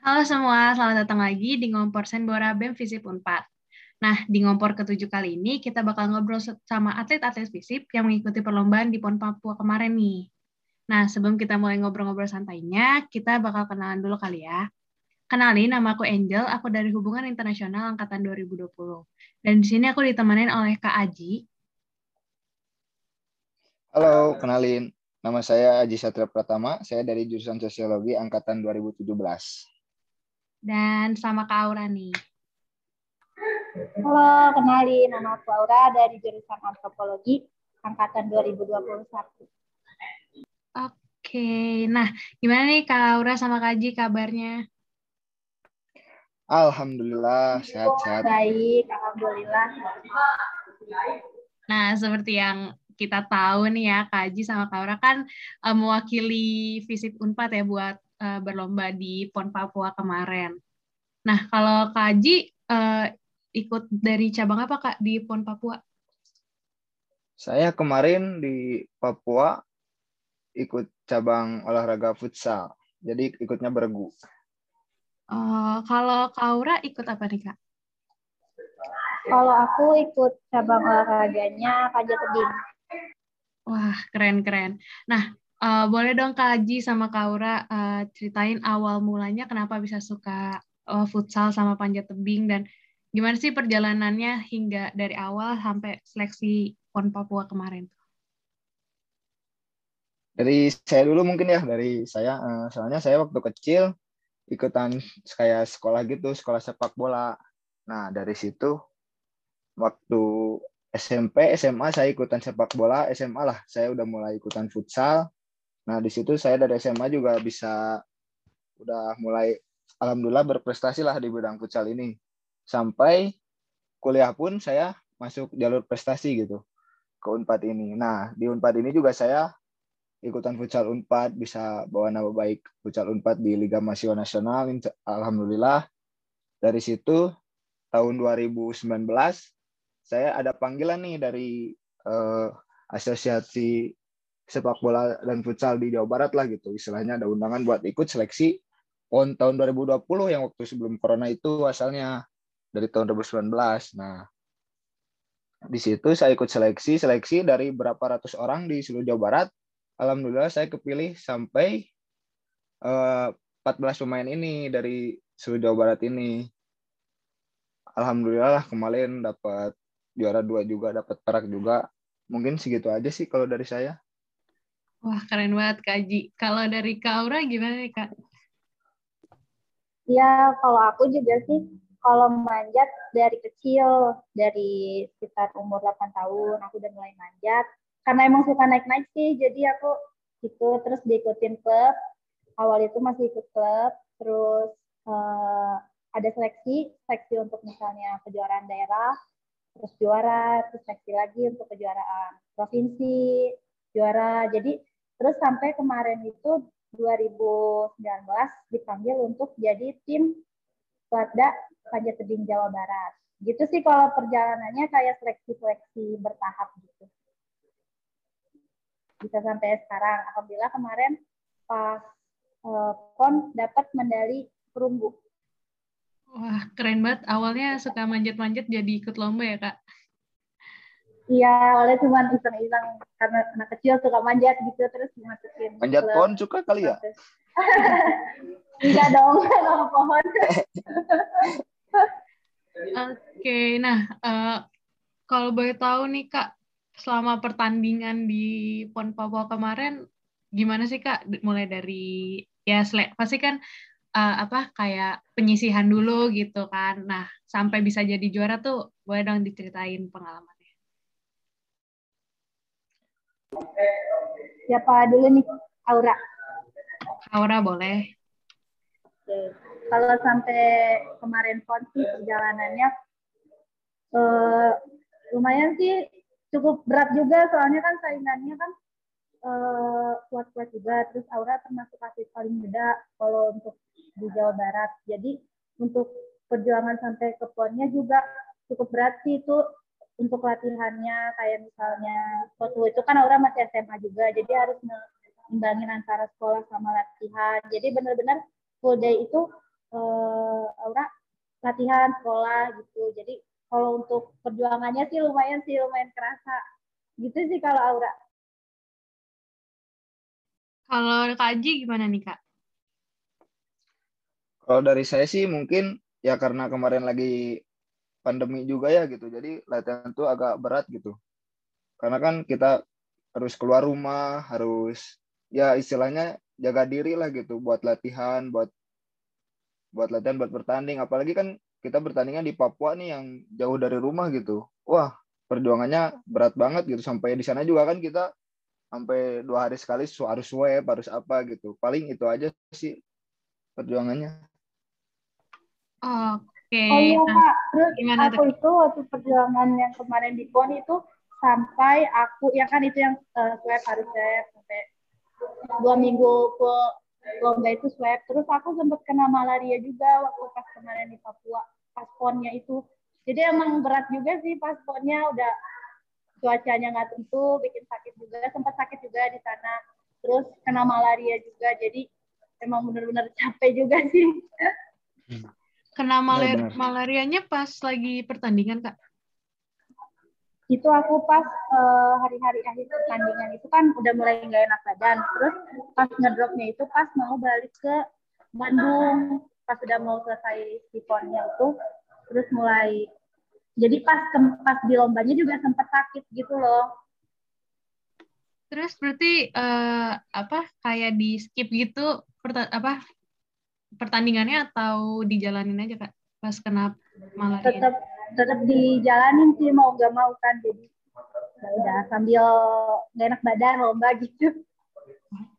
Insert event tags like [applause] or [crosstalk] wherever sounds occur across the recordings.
Halo semua, selamat datang lagi di Ngompor Senbora BEM Visip 4. Nah, di Ngompor ketujuh kali ini kita bakal ngobrol sama atlet-atlet Visip yang mengikuti perlombaan di PON Papua kemarin nih. Nah, sebelum kita mulai ngobrol-ngobrol santainya, kita bakal kenalan dulu kali ya. Kenalin, nama aku Angel, aku dari Hubungan Internasional Angkatan 2020. Dan di sini aku ditemenin oleh Kak Aji. Halo, kenalin. Nama saya Aji Satria Pratama, saya dari jurusan Sosiologi Angkatan 2017 dan sama Kak Aura nih. Halo, kenalin nama aku Aura dari jurusan Antropologi angkatan 2021. Oke, nah gimana nih Kak Aura sama Kak Ji kabarnya? Alhamdulillah sehat-sehat. Baik, alhamdulillah. Nah, seperti yang kita tahu nih ya, Kak Ji sama Kak Aura kan uh, mewakili Visip Unpad ya buat uh, berlomba di PON Papua kemarin. Nah, kalau Kak Haji uh, ikut dari cabang apa Kak di PON Papua? Saya kemarin di Papua ikut cabang olahraga futsal. Jadi ikutnya bergu. Uh, kalau Kaura ikut apa nih Kak? Kalau aku ikut cabang olahraganya panjat tebing. Wah, keren-keren. Nah, Uh, boleh dong Kak Haji sama Kak Aura uh, ceritain awal mulanya kenapa bisa suka uh, futsal sama panjat tebing dan gimana sih perjalanannya hingga dari awal sampai seleksi PON Papua kemarin? Dari saya dulu mungkin ya dari saya uh, soalnya saya waktu kecil ikutan kayak sekolah gitu sekolah sepak bola. Nah dari situ waktu SMP SMA saya ikutan sepak bola SMA lah saya udah mulai ikutan futsal Nah, di situ saya dari SMA juga bisa udah mulai alhamdulillah berprestasi lah di bidang futsal ini. Sampai kuliah pun saya masuk jalur prestasi gitu ke Unpad ini. Nah, di Unpad ini juga saya ikutan futsal Unpad bisa bawa nama baik futsal Unpad di Liga Mahasiswa Nasional. Alhamdulillah. Dari situ tahun 2019 saya ada panggilan nih dari uh, asosiasi sepak bola dan futsal di Jawa Barat lah gitu. Istilahnya ada undangan buat ikut seleksi PON tahun 2020 yang waktu sebelum corona itu asalnya dari tahun 2019. Nah, di situ saya ikut seleksi, seleksi dari berapa ratus orang di seluruh Jawa Barat. Alhamdulillah saya kepilih sampai uh, eh, 14 pemain ini dari seluruh Jawa Barat ini. Alhamdulillah lah kemarin dapat juara dua juga, dapat perak juga. Mungkin segitu aja sih kalau dari saya. Wah, keren banget Kak Ji. Kalau dari Kak Aura gimana nih Kak? Ya, kalau aku juga sih, kalau manjat dari kecil, dari sekitar umur 8 tahun, aku udah mulai manjat. Karena emang suka naik-naik sih, jadi aku itu terus diikutin klub. Awal itu masih ikut klub, terus uh, ada seleksi, seleksi untuk misalnya kejuaraan daerah, terus juara, terus seleksi lagi untuk kejuaraan provinsi, juara. Jadi Terus sampai kemarin itu 2019 dipanggil untuk jadi tim pada panjat tebing Jawa Barat. Gitu sih kalau perjalanannya kayak seleksi-seleksi bertahap gitu. Bisa sampai sekarang. Alhamdulillah kemarin pas uh, PON dapat medali perunggu. Wah, keren banget. Awalnya suka manjat-manjat jadi ikut lomba ya, Kak? Iya, oleh cuma iseng-iseng karena anak kecil suka manjat gitu terus dimasukin. Manjat pohon suka kali ya? [laughs] Enggak dong, [laughs] kalau pohon. Oke, nah uh, kalau boleh tahu nih Kak, selama pertandingan di PON Papua kemarin gimana sih Kak? Mulai dari ya pasti kan uh, apa kayak penyisihan dulu gitu kan. Nah, sampai bisa jadi juara tuh boleh dong diceritain pengalaman. Siapa dulu nih? Aura. Aura boleh. Oke. Kalau sampai kemarin pon sih perjalanannya uh, lumayan sih cukup berat juga soalnya kan saingannya kan uh, kuat-kuat juga. Terus Aura termasuk kasih paling muda kalau untuk di Jawa Barat. Jadi untuk perjuangan sampai ke ponnya juga cukup berat sih itu untuk latihannya kayak misalnya waktu itu kan Aura masih SMA juga jadi harus mengimbangin antara sekolah sama latihan jadi benar-benar full day itu uh, Aura latihan sekolah gitu. Jadi kalau untuk perjuangannya sih lumayan sih lumayan kerasa. Gitu sih kalau Aura. Kalau Kak Aji gimana nih Kak? Kalau dari saya sih mungkin ya karena kemarin lagi pandemi juga ya gitu. Jadi latihan itu agak berat gitu. Karena kan kita harus keluar rumah, harus ya istilahnya jaga diri lah gitu buat latihan, buat buat latihan, buat bertanding. Apalagi kan kita bertandingnya di Papua nih yang jauh dari rumah gitu. Wah, perjuangannya berat banget gitu. Sampai di sana juga kan kita sampai dua hari sekali harus swab, harus apa gitu. Paling itu aja sih perjuangannya. Oke. Okay. Oh iya kak, terus Gimana aku itu waktu perjuangan yang kemarin di PON itu sampai aku ya kan itu yang uh, swab harus swab sampai dua minggu ke lomba itu swab. Terus aku sempat kena malaria juga waktu pas kemarin di Papua pas ponnya itu. Jadi emang berat juga sih pas ponnya udah cuacanya nggak tentu bikin sakit juga sempat sakit juga di sana. Terus kena malaria juga jadi emang bener-bener capek juga sih kena malaria malarianya pas lagi pertandingan kak? Itu aku pas uh, hari-hari akhir pertandingan itu kan udah mulai nggak enak badan. Terus pas ngedropnya itu pas mau balik ke Bandung. Pas udah mau selesai sifonnya itu terus mulai jadi pas pas di lombanya juga sempat sakit gitu loh. Terus berarti uh, apa kayak di skip gitu apa pertandingannya atau dijalanin aja kak? Pas kena malaria. Tetap tetap dijalanin sih mau gak mau kan. Jadi ya udah sambil gak enak badan lomba gitu.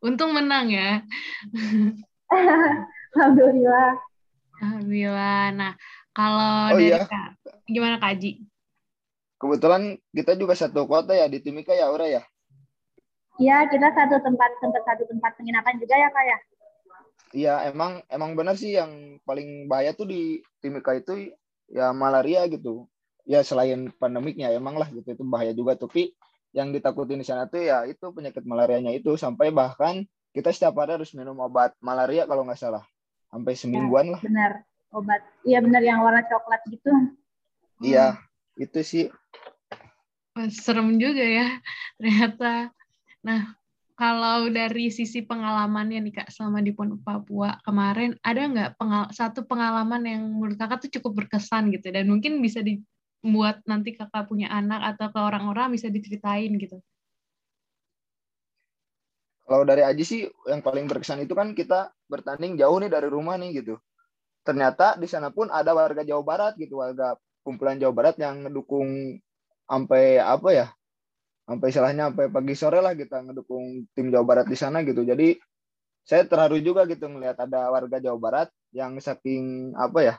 Untung menang ya. [laughs] Alhamdulillah. Alhamdulillah. Nah kalau oh, dari iya. kak gimana kak Aji kebetulan kita juga satu kota ya di Timika ya Aura ya? Iya, kita satu tempat tempat satu tempat penginapan juga ya kak ya. Iya, emang emang benar sih yang paling bahaya tuh di Timika itu ya malaria gitu. Ya selain pandemiknya emang lah gitu. Itu bahaya juga. Tapi yang ditakutin di sana tuh ya itu penyakit malarianya itu. Sampai bahkan kita setiap hari harus minum obat malaria kalau nggak salah. Sampai semingguan ya, lah. benar. Obat iya benar yang warna coklat gitu. Iya hmm. itu sih. Serem juga ya ternyata. Nah kalau dari sisi pengalamannya nih Kak selama di Pondok Papua kemarin ada nggak pengal satu pengalaman yang menurut Kakak tuh cukup berkesan gitu dan mungkin bisa dibuat nanti Kakak punya anak atau ke orang-orang bisa diceritain gitu. Kalau dari Aji sih yang paling berkesan itu kan kita bertanding jauh nih dari rumah nih gitu. Ternyata di sana pun ada warga Jawa Barat gitu, warga kumpulan Jawa Barat yang ngedukung sampai apa ya sampai istilahnya sampai pagi sore lah kita ngedukung tim Jawa Barat di sana gitu. Jadi saya terharu juga gitu melihat ada warga Jawa Barat yang saking apa ya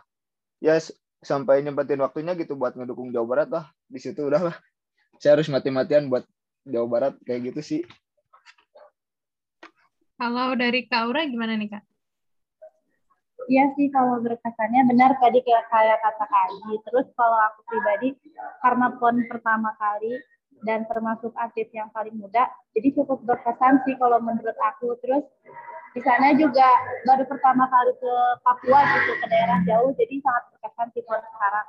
ya sampai nyempetin waktunya gitu buat ngedukung Jawa Barat lah. Di situ udah lah. Saya harus mati-matian buat Jawa Barat kayak gitu sih. Kalau dari Kak Aura gimana nih Kak? Iya sih kalau berkesannya benar tadi kayak kayak kata Kak Terus kalau aku pribadi karena pon pertama kali dan termasuk atlet yang paling muda. Jadi cukup berkesan sih kalau menurut aku. Terus di sana juga baru pertama kali ke Papua gitu ke daerah jauh, jadi sangat berkesan sih buat sekarang.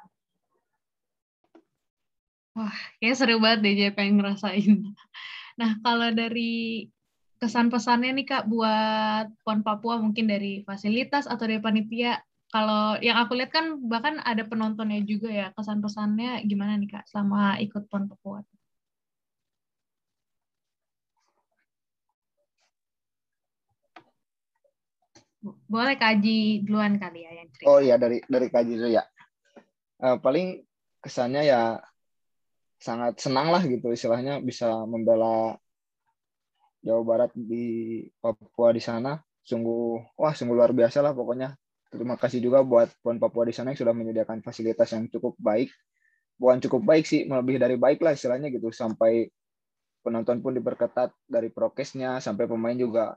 Wah, kayak seru banget deh Jay pengen ngerasain. Nah, kalau dari kesan-pesannya nih Kak buat PON Papua mungkin dari fasilitas atau dari panitia, kalau yang aku lihat kan bahkan ada penontonnya juga ya, kesan-pesannya gimana nih Kak sama ikut PON Papua? Boleh kaji duluan kali ya yang cerita. Oh iya dari dari kaji dulu ya. Uh, paling kesannya ya sangat senang lah gitu istilahnya bisa membela Jawa Barat di Papua di sana. Sungguh wah sungguh luar biasa lah pokoknya. Terima kasih juga buat PON Papua di sana yang sudah menyediakan fasilitas yang cukup baik. Bukan cukup baik sih, lebih dari baik lah istilahnya gitu. Sampai penonton pun diperketat dari prokesnya, sampai pemain juga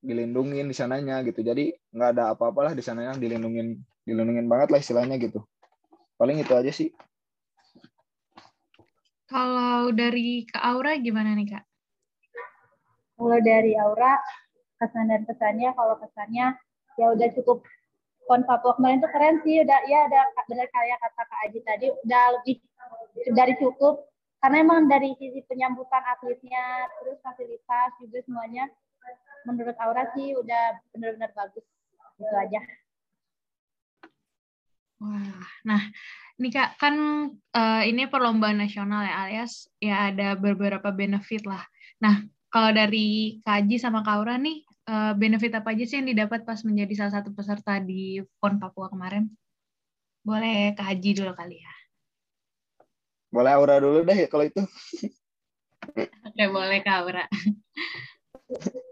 dilindungin di sananya gitu. Jadi nggak ada apa-apalah di sananya dilindungin dilindungin banget lah istilahnya gitu. Paling itu aja sih. Kalau dari Kak Aura gimana nih Kak? Kalau dari Aura kesan dan pesannya kalau kesannya ya udah cukup pon Papua kemarin tuh keren sih udah ya ada benar kayak kata Kak Aji tadi udah lebih dari cukup. Karena emang dari sisi penyambutan atletnya terus fasilitas juga semuanya menurut Aura sih udah benar-benar bagus itu aja. Wah, nah ini kak kan uh, ini perlombaan nasional ya alias ya ada beberapa benefit lah. Nah kalau dari Kaji sama Kaura nih uh, benefit apa aja sih yang didapat pas menjadi salah satu peserta di PON Papua kemarin? Boleh Kaji dulu kali ya. Boleh Aura dulu deh kalau itu. Oke boleh Kak Aura. [laughs]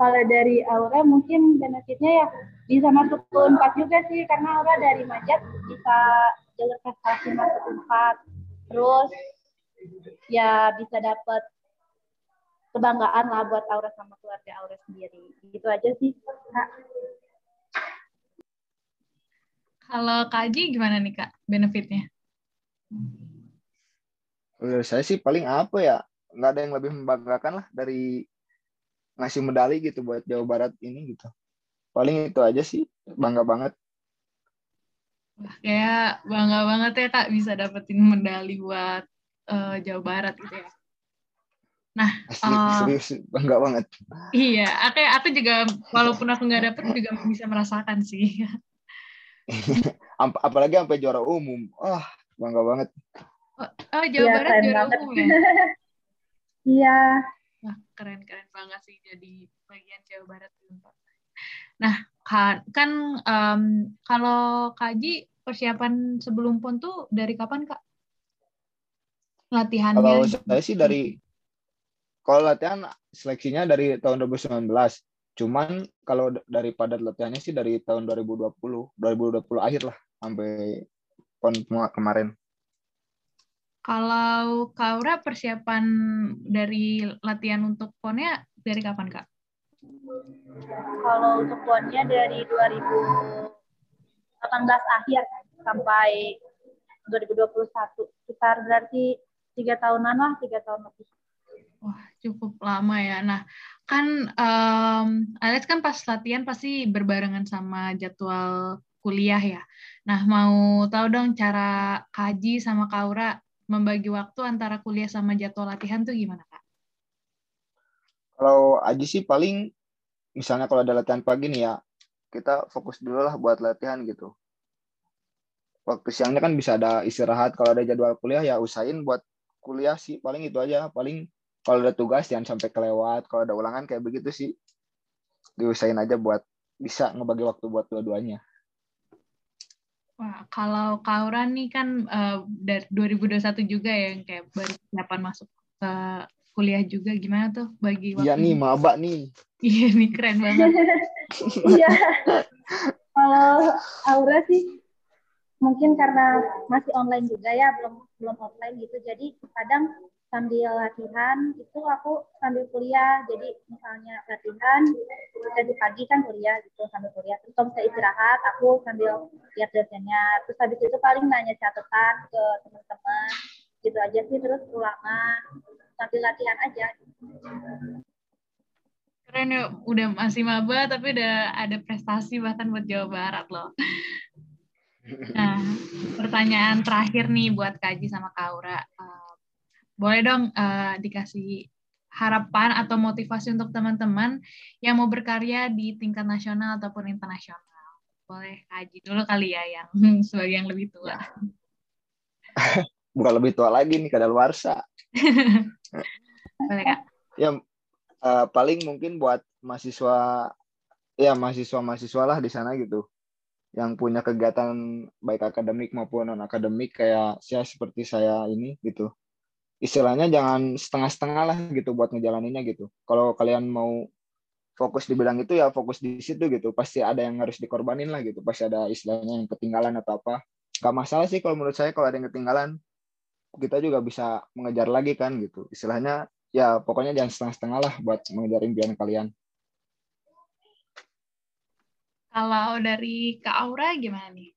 kalau dari Aura mungkin benefitnya ya bisa masuk ke empat juga sih karena Aura dari Majat bisa jalur prestasi masuk empat terus ya bisa dapat kebanggaan lah buat Aura sama keluarga Aura sendiri. Gitu aja sih kak. Kalau Kaji gimana nih kak benefitnya? Menurut saya sih paling apa ya nggak ada yang lebih membanggakan lah dari ngasih medali gitu buat Jawa Barat ini gitu. Paling itu aja sih, bangga banget. Wah, kayak bangga banget ya Kak bisa dapetin medali buat uh, Jawa Barat gitu ya. Nah, Asli, uh, serius bangga banget. Iya, aku aku juga walaupun aku nggak dapet juga bisa merasakan sih. [laughs] Apalagi sampai juara umum, wah oh, bangga banget. Oh, oh Jawa ya, Barat juara banget. umum ya? [laughs] Iya. Keren-keren banget sih jadi bagian Jawa Barat Nah, kan, kan um, kalau kaji persiapan sebelum PON tuh dari kapan, Kak? Latihannya? Kalau saya sih dari kalau latihan seleksinya dari tahun 2019. Cuman kalau dari padat latihannya sih dari tahun 2020, 2020 akhir lah sampai PON kemarin. Kalau Kaura persiapan dari latihan untuk ponnya dari kapan kak? Kalau untuk ponnya dari 2018 akhir sampai 2021 sekitar berarti tiga tahunan lah tiga tahun lebih. Wah cukup lama ya. Nah kan um, Alex kan pas latihan pasti berbarengan sama jadwal kuliah ya. Nah mau tahu dong cara Kaji sama Kaura membagi waktu antara kuliah sama jadwal latihan tuh gimana kak? Kalau Aji sih paling misalnya kalau ada latihan pagi nih ya kita fokus dulu lah buat latihan gitu. Waktu siangnya kan bisa ada istirahat. Kalau ada jadwal kuliah ya usahain buat kuliah sih paling itu aja. Paling kalau ada tugas jangan sampai kelewat. Kalau ada ulangan kayak begitu sih diusahain aja buat bisa ngebagi waktu buat dua-duanya. Wah, kalau Kaura nih kan uh, dari 2021 juga ya yang kayak baru persiapan masuk ke kuliah juga gimana tuh bagi waktu? Iya nih, maba nih. Iya nih keren banget. [laughs] Iya. kalau Aura sih mungkin karena masih online juga ya, belum belum offline gitu. Jadi kadang sambil latihan itu aku sambil kuliah. Jadi misalnya latihan dari pagi kan kuliah gitu sambil kuliah. Terus kalau saya istirahat aku sambil lihat dosennya. Terus habis itu paling nanya catatan ke teman-teman gitu aja sih terus ulangan sambil latihan aja. Keren ya udah masih maba tapi udah ada prestasi bahkan buat Jawa Barat loh. [laughs] Nah pertanyaan terakhir nih buat Kaji sama Kaura boleh dong uh, dikasih harapan atau motivasi untuk teman-teman yang mau berkarya di tingkat nasional ataupun internasional. Boleh kaji dulu kali ya yang [laughs] sebagai yang lebih tua. [laughs] Bukan lebih tua lagi nih, kadaluarsa. [laughs] Boleh Kak. Ya, uh, paling mungkin buat mahasiswa, ya mahasiswa-mahasiswa lah di sana gitu yang punya kegiatan baik akademik maupun non akademik kayak saya seperti saya ini gitu istilahnya jangan setengah-setengah lah gitu buat ngejalaninnya gitu. Kalau kalian mau fokus di bidang itu ya fokus di situ gitu. Pasti ada yang harus dikorbanin lah gitu. Pasti ada istilahnya yang ketinggalan atau apa. Gak masalah sih kalau menurut saya kalau ada yang ketinggalan kita juga bisa mengejar lagi kan gitu. Istilahnya ya pokoknya jangan setengah-setengah lah buat mengejar impian kalian. Kalau dari Kak Aura gimana nih?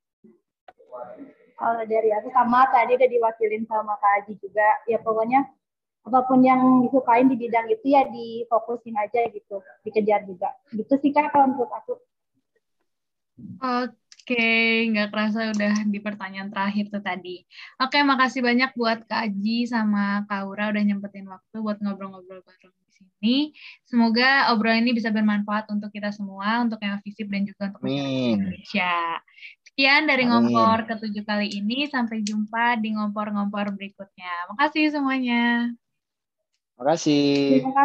Kalau dari aku sama tadi udah diwakilin sama Kak Aji juga ya pokoknya apa pun yang disukain di bidang itu ya difokusin aja gitu dikejar juga gitu sih kak kalau menurut aku Oke, nggak kerasa udah di pertanyaan terakhir tuh tadi. Oke, makasih banyak buat Kak Aji sama Kak Aura udah nyempetin waktu buat ngobrol-ngobrol bareng di sini. Semoga obrolan ini bisa bermanfaat untuk kita semua, untuk yang visip dan juga untuk Indonesia. Sekian dari Amin. ngompor ketujuh kali ini. Sampai jumpa di ngompor-ngompor berikutnya. Makasih semuanya. Makasih.